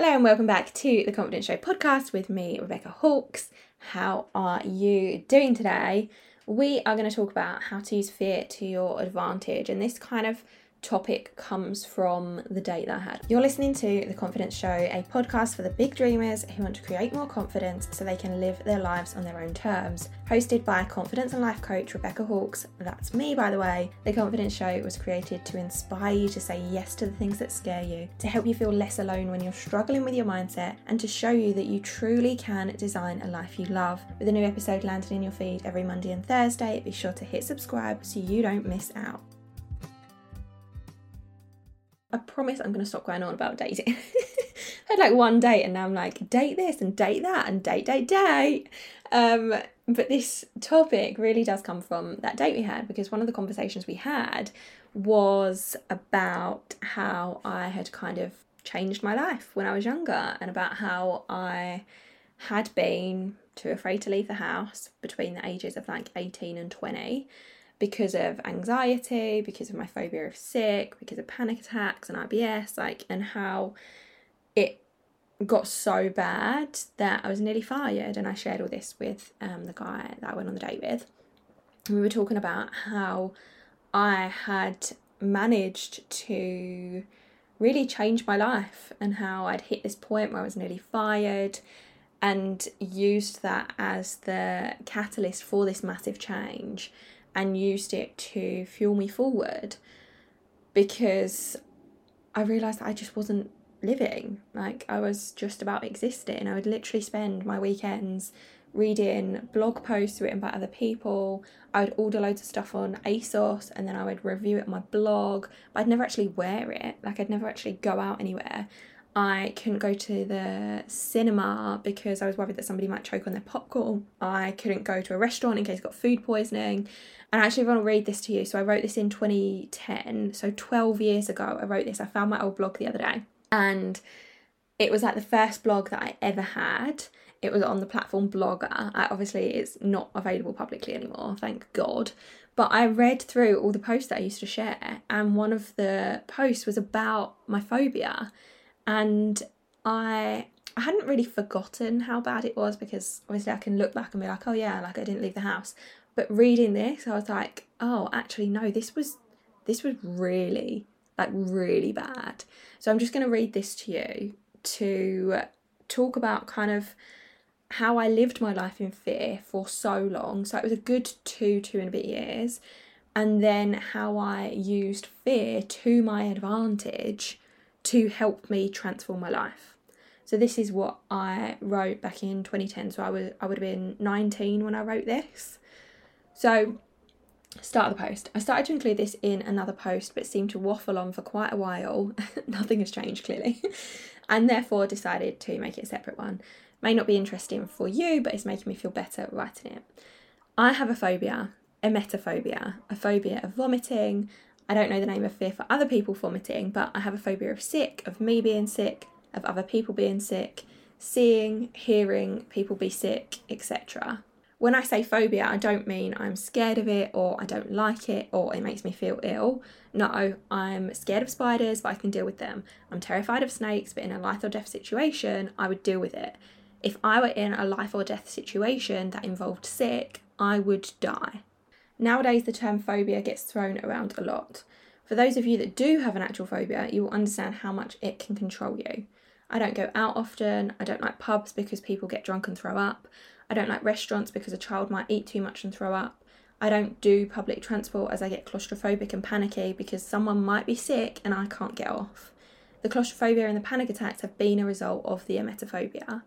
Hello and welcome back to the Confidence Show podcast with me, Rebecca Hawkes. How are you doing today? We are going to talk about how to use fear to your advantage, and this kind of topic comes from the date that I had. You're listening to The Confidence Show, a podcast for the big dreamers who want to create more confidence so they can live their lives on their own terms. Hosted by confidence and life coach Rebecca Hawkes, that's me by the way. The Confidence Show was created to inspire you to say yes to the things that scare you, to help you feel less alone when you're struggling with your mindset, and to show you that you truly can design a life you love. With a new episode landing in your feed every Monday and Thursday, be sure to hit subscribe so you don't miss out. I promise I'm going to stop going on about dating. I had like one date and now I'm like, date this and date that and date, date, date. Um, but this topic really does come from that date we had because one of the conversations we had was about how I had kind of changed my life when I was younger and about how I had been too afraid to leave the house between the ages of like 18 and 20 because of anxiety, because of my phobia of sick, because of panic attacks and IBS, like, and how it got so bad that I was nearly fired. And I shared all this with um, the guy that I went on the date with. And we were talking about how I had managed to really change my life and how I'd hit this point where I was nearly fired and used that as the catalyst for this massive change and used it to fuel me forward because I realised that I just wasn't living. Like I was just about existing. I would literally spend my weekends reading blog posts written by other people. I would order loads of stuff on ASOS and then I would review it on my blog, but I'd never actually wear it. Like I'd never actually go out anywhere. I couldn't go to the cinema because I was worried that somebody might choke on their popcorn. I couldn't go to a restaurant in case I got food poisoning. And actually, I actually want to read this to you. So I wrote this in 2010. So 12 years ago, I wrote this. I found my old blog the other day. And it was like the first blog that I ever had. It was on the platform Blogger. I, obviously, it's not available publicly anymore, thank God. But I read through all the posts that I used to share, and one of the posts was about my phobia. And I I hadn't really forgotten how bad it was because obviously I can look back and be like, oh yeah, like I didn't leave the house. But reading this, I was like, oh, actually, no, this was this was really like really bad. So I'm just going to read this to you to talk about kind of how I lived my life in fear for so long. So it was a good two, two and a bit years. And then how I used fear to my advantage to help me transform my life. So this is what I wrote back in 2010. So I was I would have been 19 when I wrote this. So, start of the post. I started to include this in another post, but seemed to waffle on for quite a while. Nothing has changed clearly, and therefore decided to make it a separate one. May not be interesting for you, but it's making me feel better writing it. I have a phobia, emetophobia, a phobia of vomiting. I don't know the name of fear for other people vomiting, but I have a phobia of sick, of me being sick, of other people being sick, seeing, hearing people be sick, etc. When I say phobia, I don't mean I'm scared of it or I don't like it or it makes me feel ill. No, I'm scared of spiders, but I can deal with them. I'm terrified of snakes, but in a life or death situation, I would deal with it. If I were in a life or death situation that involved sick, I would die. Nowadays, the term phobia gets thrown around a lot. For those of you that do have an actual phobia, you will understand how much it can control you. I don't go out often. I don't like pubs because people get drunk and throw up. I don't like restaurants because a child might eat too much and throw up. I don't do public transport as I get claustrophobic and panicky because someone might be sick and I can't get off. The claustrophobia and the panic attacks have been a result of the emetophobia.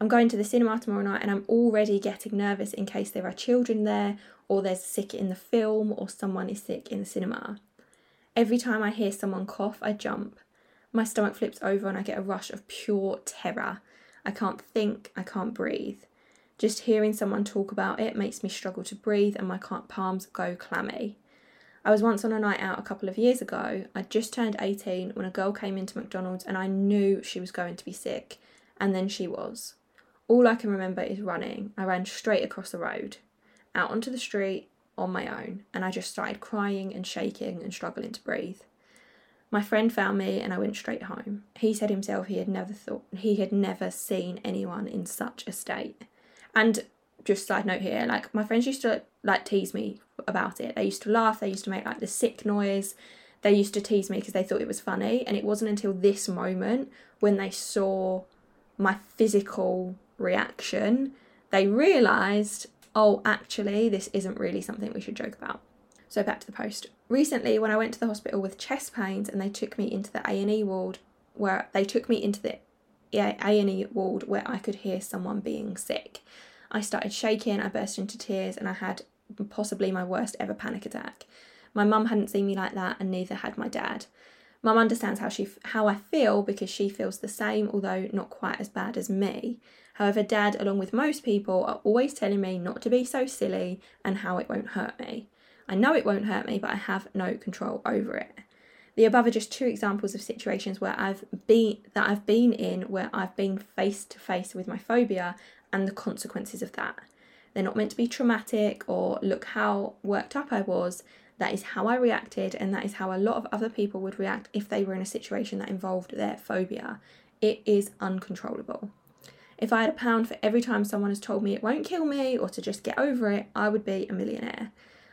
I'm going to the cinema tomorrow night and I'm already getting nervous in case there are children there or there's sick in the film or someone is sick in the cinema. Every time I hear someone cough, I jump. My stomach flips over and I get a rush of pure terror. I can't think, I can't breathe. Just hearing someone talk about it makes me struggle to breathe and my palms go clammy. I was once on a night out a couple of years ago. I'd just turned 18 when a girl came into McDonald's and I knew she was going to be sick, and then she was. All I can remember is running. I ran straight across the road, out onto the street on my own, and I just started crying and shaking and struggling to breathe. My friend found me and I went straight home. He said himself he had never thought he had never seen anyone in such a state. And just side note here, like my friends used to like tease me about it. They used to laugh, they used to make like the sick noise. They used to tease me because they thought it was funny. And it wasn't until this moment when they saw my physical reaction, they realised, oh, actually, this isn't really something we should joke about. So back to the post. Recently, when I went to the hospital with chest pains and they took me into the A&E ward, where they took me into the A&E ward where I could hear someone being sick. I started shaking, I burst into tears, and I had possibly my worst ever panic attack. My mum hadn't seen me like that, and neither had my dad. Mum understands how she how I feel because she feels the same, although not quite as bad as me. However, dad, along with most people, are always telling me not to be so silly and how it won't hurt me. I know it won't hurt me, but I have no control over it. The above are just two examples of situations where I've been that I've been in where I've been face to face with my phobia and the consequences of that. They're not meant to be traumatic or look how worked up I was. That is how I reacted, and that is how a lot of other people would react if they were in a situation that involved their phobia. It is uncontrollable. If I had a pound for every time someone has told me it won't kill me or to just get over it, I would be a millionaire.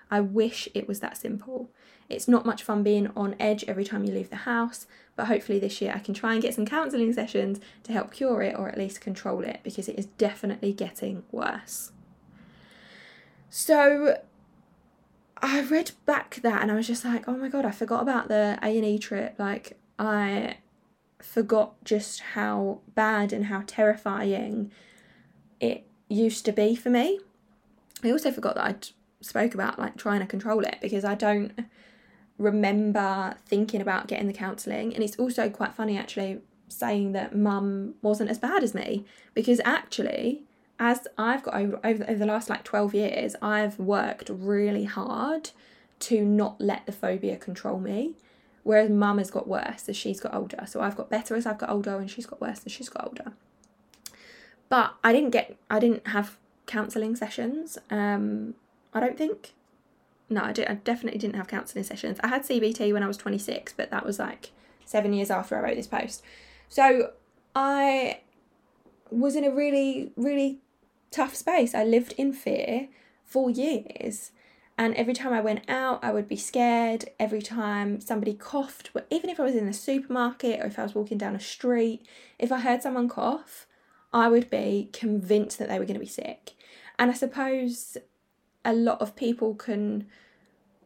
I wish it was that simple. It's not much fun being on edge every time you leave the house, but hopefully this year I can try and get some counselling sessions to help cure it or at least control it because it is definitely getting worse. So I read back that and I was just like, oh my god, I forgot about the A&E trip. Like I forgot just how bad and how terrifying it used to be for me. I also forgot that I'd spoke about like trying to control it because I don't remember thinking about getting the counselling and it's also quite funny actually saying that mum wasn't as bad as me because actually as I've got over, over, over the last like 12 years I've worked really hard to not let the phobia control me whereas mum has got worse as she's got older so I've got better as I've got older and she's got worse as she's got older but I didn't get I didn't have counselling sessions um I don't think. No, I, did, I definitely didn't have counselling sessions. I had CBT when I was 26, but that was like seven years after I wrote this post. So I was in a really, really tough space. I lived in fear for years. And every time I went out, I would be scared. Every time somebody coughed, even if I was in the supermarket or if I was walking down a street, if I heard someone cough, I would be convinced that they were going to be sick. And I suppose a lot of people can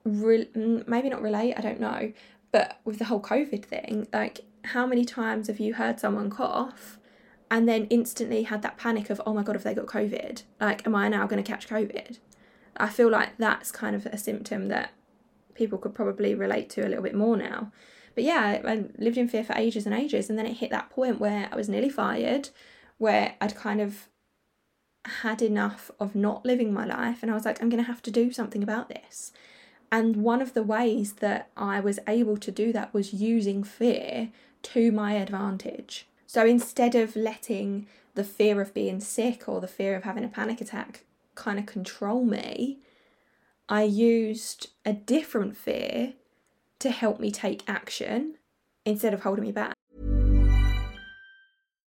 re- mm, maybe not relate, I don't know, but with the whole COVID thing, like how many times have you heard someone cough and then instantly had that panic of, oh my God, if they got COVID, like, am I now going to catch COVID? I feel like that's kind of a symptom that people could probably relate to a little bit more now. But yeah, I lived in fear for ages and ages, and then it hit that point where I was nearly fired, where I'd kind of had enough of not living my life and I was like, I'm going to have to do something about this. And one of the ways that I was able to do that was using fear to my advantage. So instead of letting the fear of being sick or the fear of having a panic attack kind of control me, I used a different fear to help me take action instead of holding me back.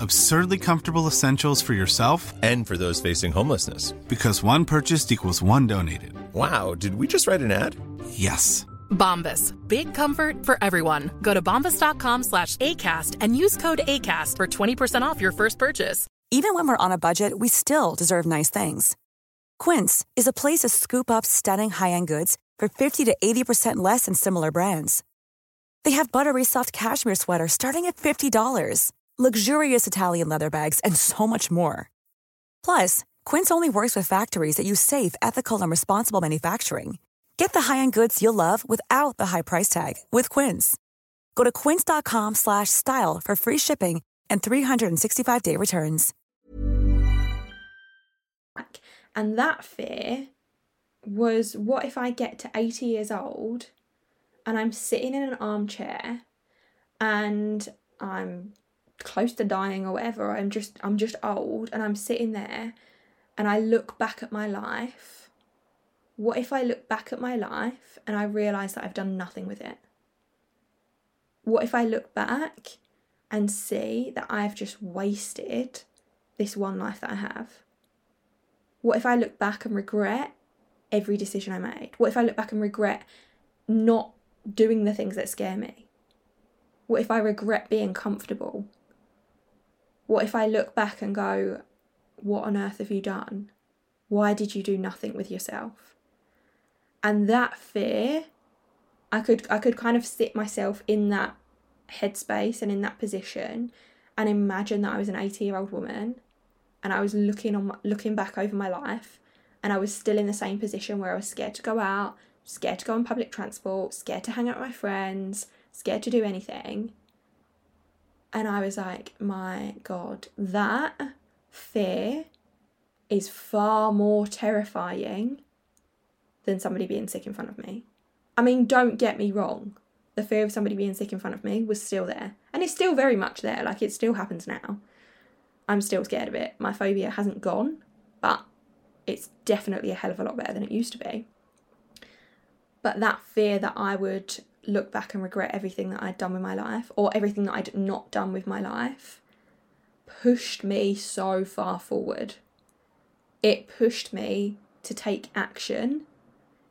absurdly comfortable essentials for yourself and for those facing homelessness. Because one purchased equals one donated. Wow, did we just write an ad? Yes. Bombas. Big comfort for everyone. Go to bombas.com slash ACAST and use code ACAST for 20% off your first purchase. Even when we're on a budget, we still deserve nice things. Quince is a place to scoop up stunning high end goods for 50 to 80% less than similar brands. They have buttery soft cashmere sweaters starting at $50 luxurious Italian leather bags, and so much more. Plus, Quince only works with factories that use safe, ethical, and responsible manufacturing. Get the high-end goods you'll love without the high price tag with Quince. Go to quince.com/style for free shipping and 365-day returns. And that fear was what if I get to 80 years old and I'm sitting in an armchair and I'm close to dying or whatever i'm just i'm just old and i'm sitting there and i look back at my life. What if i look back at my life and i realize that i've done nothing with it? What if i look back and see that i've just wasted this one life that i have? What if i look back and regret every decision i made? What if i look back and regret not doing the things that scare me? What if i regret being comfortable what if I look back and go, what on earth have you done? Why did you do nothing with yourself? And that fear, I could I could kind of sit myself in that headspace and in that position and imagine that I was an 80 year old woman and I was looking on looking back over my life and I was still in the same position where I was scared to go out, scared to go on public transport, scared to hang out with my friends, scared to do anything. And I was like, my God, that fear is far more terrifying than somebody being sick in front of me. I mean, don't get me wrong. The fear of somebody being sick in front of me was still there. And it's still very much there. Like, it still happens now. I'm still scared of it. My phobia hasn't gone, but it's definitely a hell of a lot better than it used to be. But that fear that I would look back and regret everything that I'd done with my life or everything that I'd not done with my life pushed me so far forward. It pushed me to take action.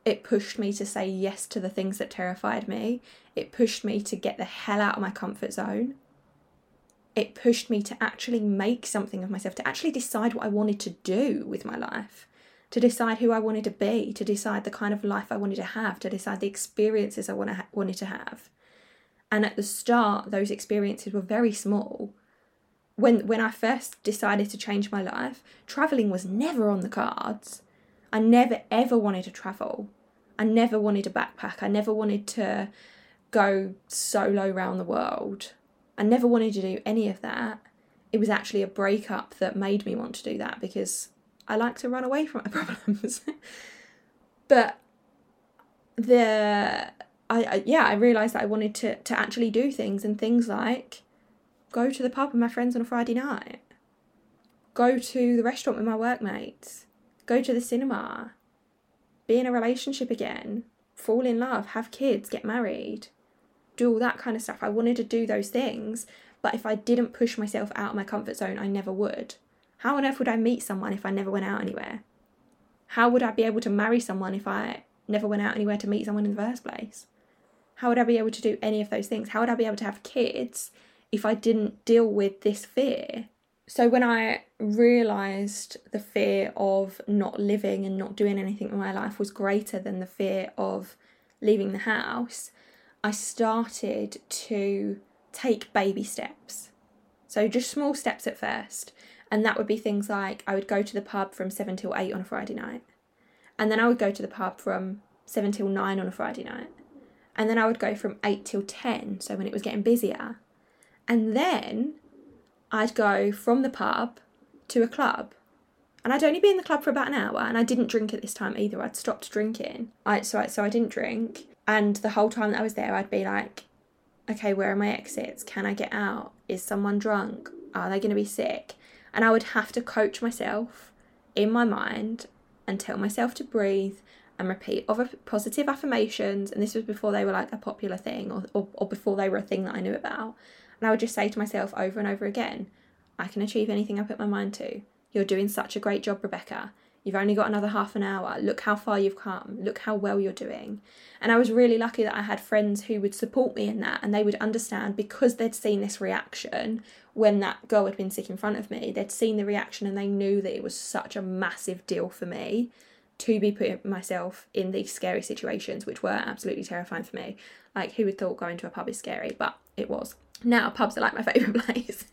It pushed me to say yes to the things that terrified me. It pushed me to get the hell out of my comfort zone. It pushed me to actually make something of myself, to actually decide what I wanted to do with my life to decide who I wanted to be, to decide the kind of life I wanted to have, to decide the experiences I want to ha- wanted to have. And at the start, those experiences were very small. When when I first decided to change my life, traveling was never on the cards. I never ever wanted to travel. I never wanted a backpack. I never wanted to go solo around the world. I never wanted to do any of that. It was actually a breakup that made me want to do that because I like to run away from my problems. but the I, I yeah, I realized that I wanted to to actually do things and things like go to the pub with my friends on a Friday night. Go to the restaurant with my workmates. Go to the cinema. Be in a relationship again. Fall in love, have kids, get married. Do all that kind of stuff. I wanted to do those things, but if I didn't push myself out of my comfort zone, I never would. How on earth would I meet someone if I never went out anywhere? How would I be able to marry someone if I never went out anywhere to meet someone in the first place? How would I be able to do any of those things? How would I be able to have kids if I didn't deal with this fear? So when I realized the fear of not living and not doing anything in my life was greater than the fear of leaving the house, I started to take baby steps. So just small steps at first. And that would be things like I would go to the pub from 7 till 8 on a Friday night. And then I would go to the pub from 7 till 9 on a Friday night. And then I would go from 8 till 10, so when it was getting busier. And then I'd go from the pub to a club. And I'd only be in the club for about an hour, and I didn't drink at this time either. I'd stopped drinking. I so I, so I didn't drink, and the whole time that I was there, I'd be like, okay, where are my exits? Can I get out? Is someone drunk? Are they going to be sick? And I would have to coach myself in my mind and tell myself to breathe and repeat other positive affirmations. And this was before they were like a popular thing or, or, or before they were a thing that I knew about. And I would just say to myself over and over again, I can achieve anything I put my mind to. You're doing such a great job, Rebecca. You've only got another half an hour. Look how far you've come. Look how well you're doing. And I was really lucky that I had friends who would support me in that and they would understand because they'd seen this reaction when that girl had been sick in front of me. They'd seen the reaction and they knew that it was such a massive deal for me to be putting myself in these scary situations, which were absolutely terrifying for me. Like, who would thought going to a pub is scary? But it was. Now, pubs are like my favourite place.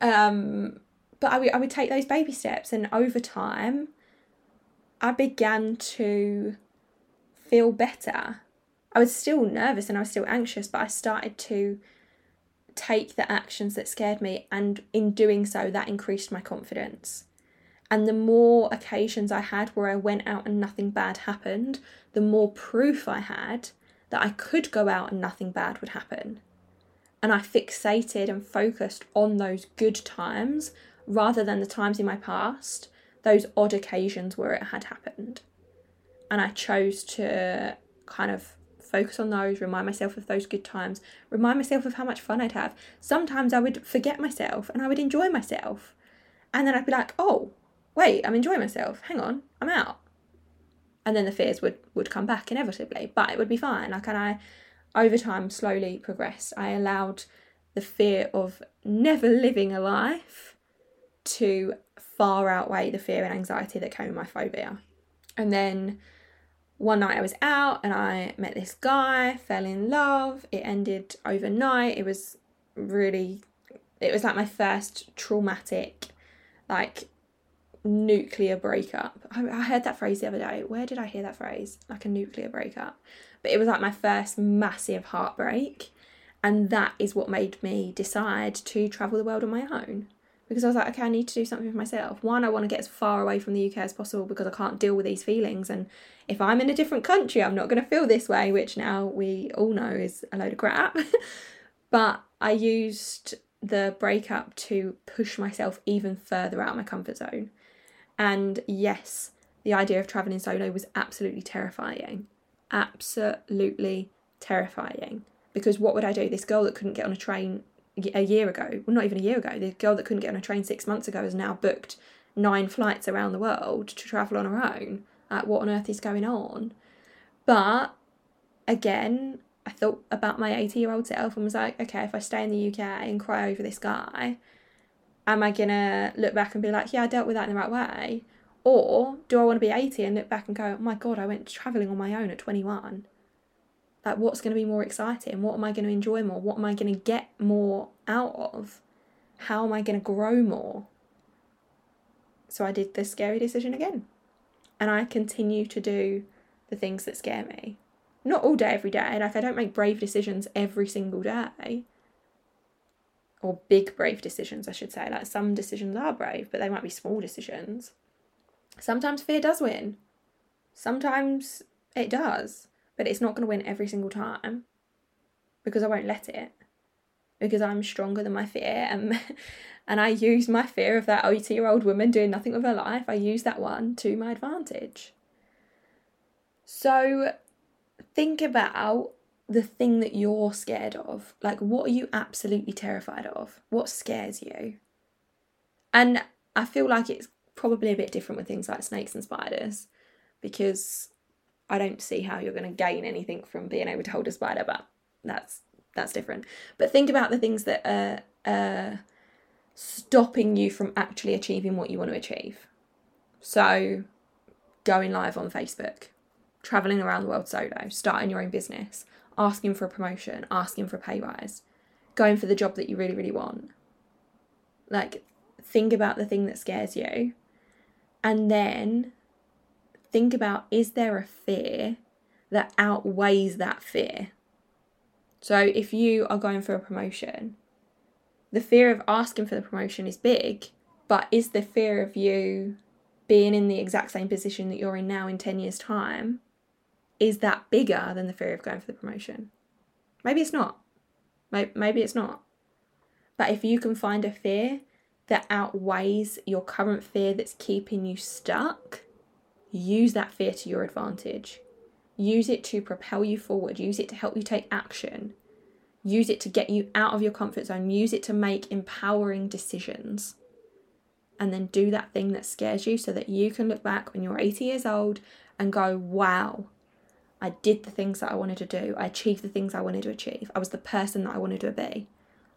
um, but I would, I would take those baby steps, and over time, I began to feel better. I was still nervous and I was still anxious, but I started to take the actions that scared me, and in doing so, that increased my confidence. And the more occasions I had where I went out and nothing bad happened, the more proof I had that I could go out and nothing bad would happen. And I fixated and focused on those good times rather than the times in my past, those odd occasions where it had happened. And I chose to kind of focus on those, remind myself of those good times, remind myself of how much fun I'd have. Sometimes I would forget myself and I would enjoy myself. And then I'd be like, oh, wait, I'm enjoying myself. Hang on, I'm out. And then the fears would, would come back inevitably, but it would be fine. Like, and I, over time, slowly progressed. I allowed the fear of never living a life to far outweigh the fear and anxiety that came with my phobia. And then one night I was out and I met this guy, fell in love. It ended overnight. It was really, it was like my first traumatic, like nuclear breakup. I, I heard that phrase the other day. Where did I hear that phrase? Like a nuclear breakup. But it was like my first massive heartbreak. And that is what made me decide to travel the world on my own because I was like, okay, I need to do something for myself. One, I want to get as far away from the UK as possible because I can't deal with these feelings. And if I'm in a different country, I'm not going to feel this way, which now we all know is a load of crap. but I used the breakup to push myself even further out of my comfort zone. And yes, the idea of traveling solo was absolutely terrifying. Absolutely terrifying. Because what would I do? This girl that couldn't get on a train a year ago, well, not even a year ago, the girl that couldn't get on a train six months ago has now booked nine flights around the world to travel on her own. Like, what on earth is going on? But again, I thought about my 80 year old self and was like, okay, if I stay in the UK and cry over this guy, am I gonna look back and be like, yeah, I dealt with that in the right way? Or do I want to be 80 and look back and go, oh my god, I went travelling on my own at 21? Like what's going to be more exciting what am i going to enjoy more what am i going to get more out of how am i going to grow more so i did the scary decision again and I continue to do the things that scare me. Not all day, every day. Like, I don't make brave decisions every single day. Or big, brave decisions, I should say. Like, some decisions are brave, but they might be small decisions. Sometimes fear does win. Sometimes it does, but it's not going to win every single time because I won't let it. Because I'm stronger than my fear and and I use my fear of that 80 year old woman doing nothing with her life. I use that one to my advantage. So think about the thing that you're scared of. Like, what are you absolutely terrified of? What scares you? And I feel like it's probably a bit different with things like snakes and spiders because I don't see how you're going to gain anything from being able to hold a spider, but that's that's different. But think about the things that are uh, stopping you from actually achieving what you want to achieve. So, going live on Facebook, traveling around the world solo, starting your own business, asking for a promotion, asking for a pay rise, going for the job that you really, really want. Like, think about the thing that scares you and then think about is there a fear that outweighs that fear? So if you are going for a promotion, the fear of asking for the promotion is big, but is the fear of you being in the exact same position that you're in now in 10 years' time, is that bigger than the fear of going for the promotion? Maybe it's not. Maybe it's not. But if you can find a fear that outweighs your current fear that's keeping you stuck, use that fear to your advantage. Use it to propel you forward. Use it to help you take action. Use it to get you out of your comfort zone. Use it to make empowering decisions. And then do that thing that scares you so that you can look back when you're 80 years old and go, wow, I did the things that I wanted to do. I achieved the things I wanted to achieve. I was the person that I wanted to be.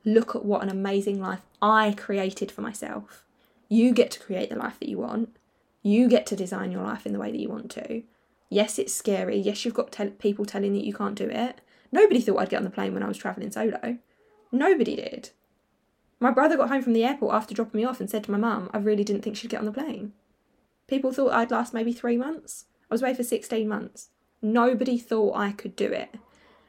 Look at what an amazing life I created for myself. You get to create the life that you want. You get to design your life in the way that you want to. Yes, it's scary. Yes, you've got te- people telling you you can't do it. Nobody thought I'd get on the plane when I was travelling solo. Nobody did. My brother got home from the airport after dropping me off and said to my mum, I really didn't think she'd get on the plane. People thought I'd last maybe three months. I was away for 16 months. Nobody thought I could do it.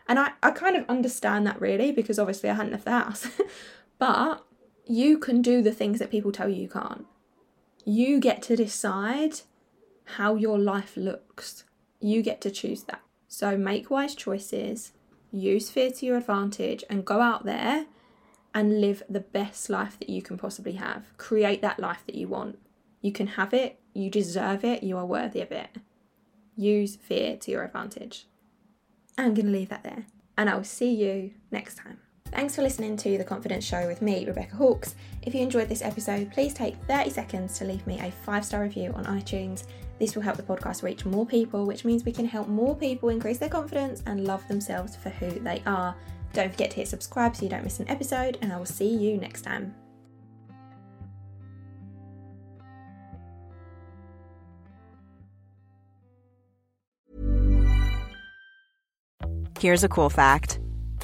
And I, I kind of understand that really because obviously I hadn't left the house. but you can do the things that people tell you you can't. You get to decide how your life looks. You get to choose that. So make wise choices, use fear to your advantage, and go out there and live the best life that you can possibly have. Create that life that you want. You can have it, you deserve it, you are worthy of it. Use fear to your advantage. I'm going to leave that there, and I will see you next time. Thanks for listening to The Confidence Show with me, Rebecca Hawkes. If you enjoyed this episode, please take 30 seconds to leave me a five star review on iTunes. This will help the podcast reach more people, which means we can help more people increase their confidence and love themselves for who they are. Don't forget to hit subscribe so you don't miss an episode, and I will see you next time. Here's a cool fact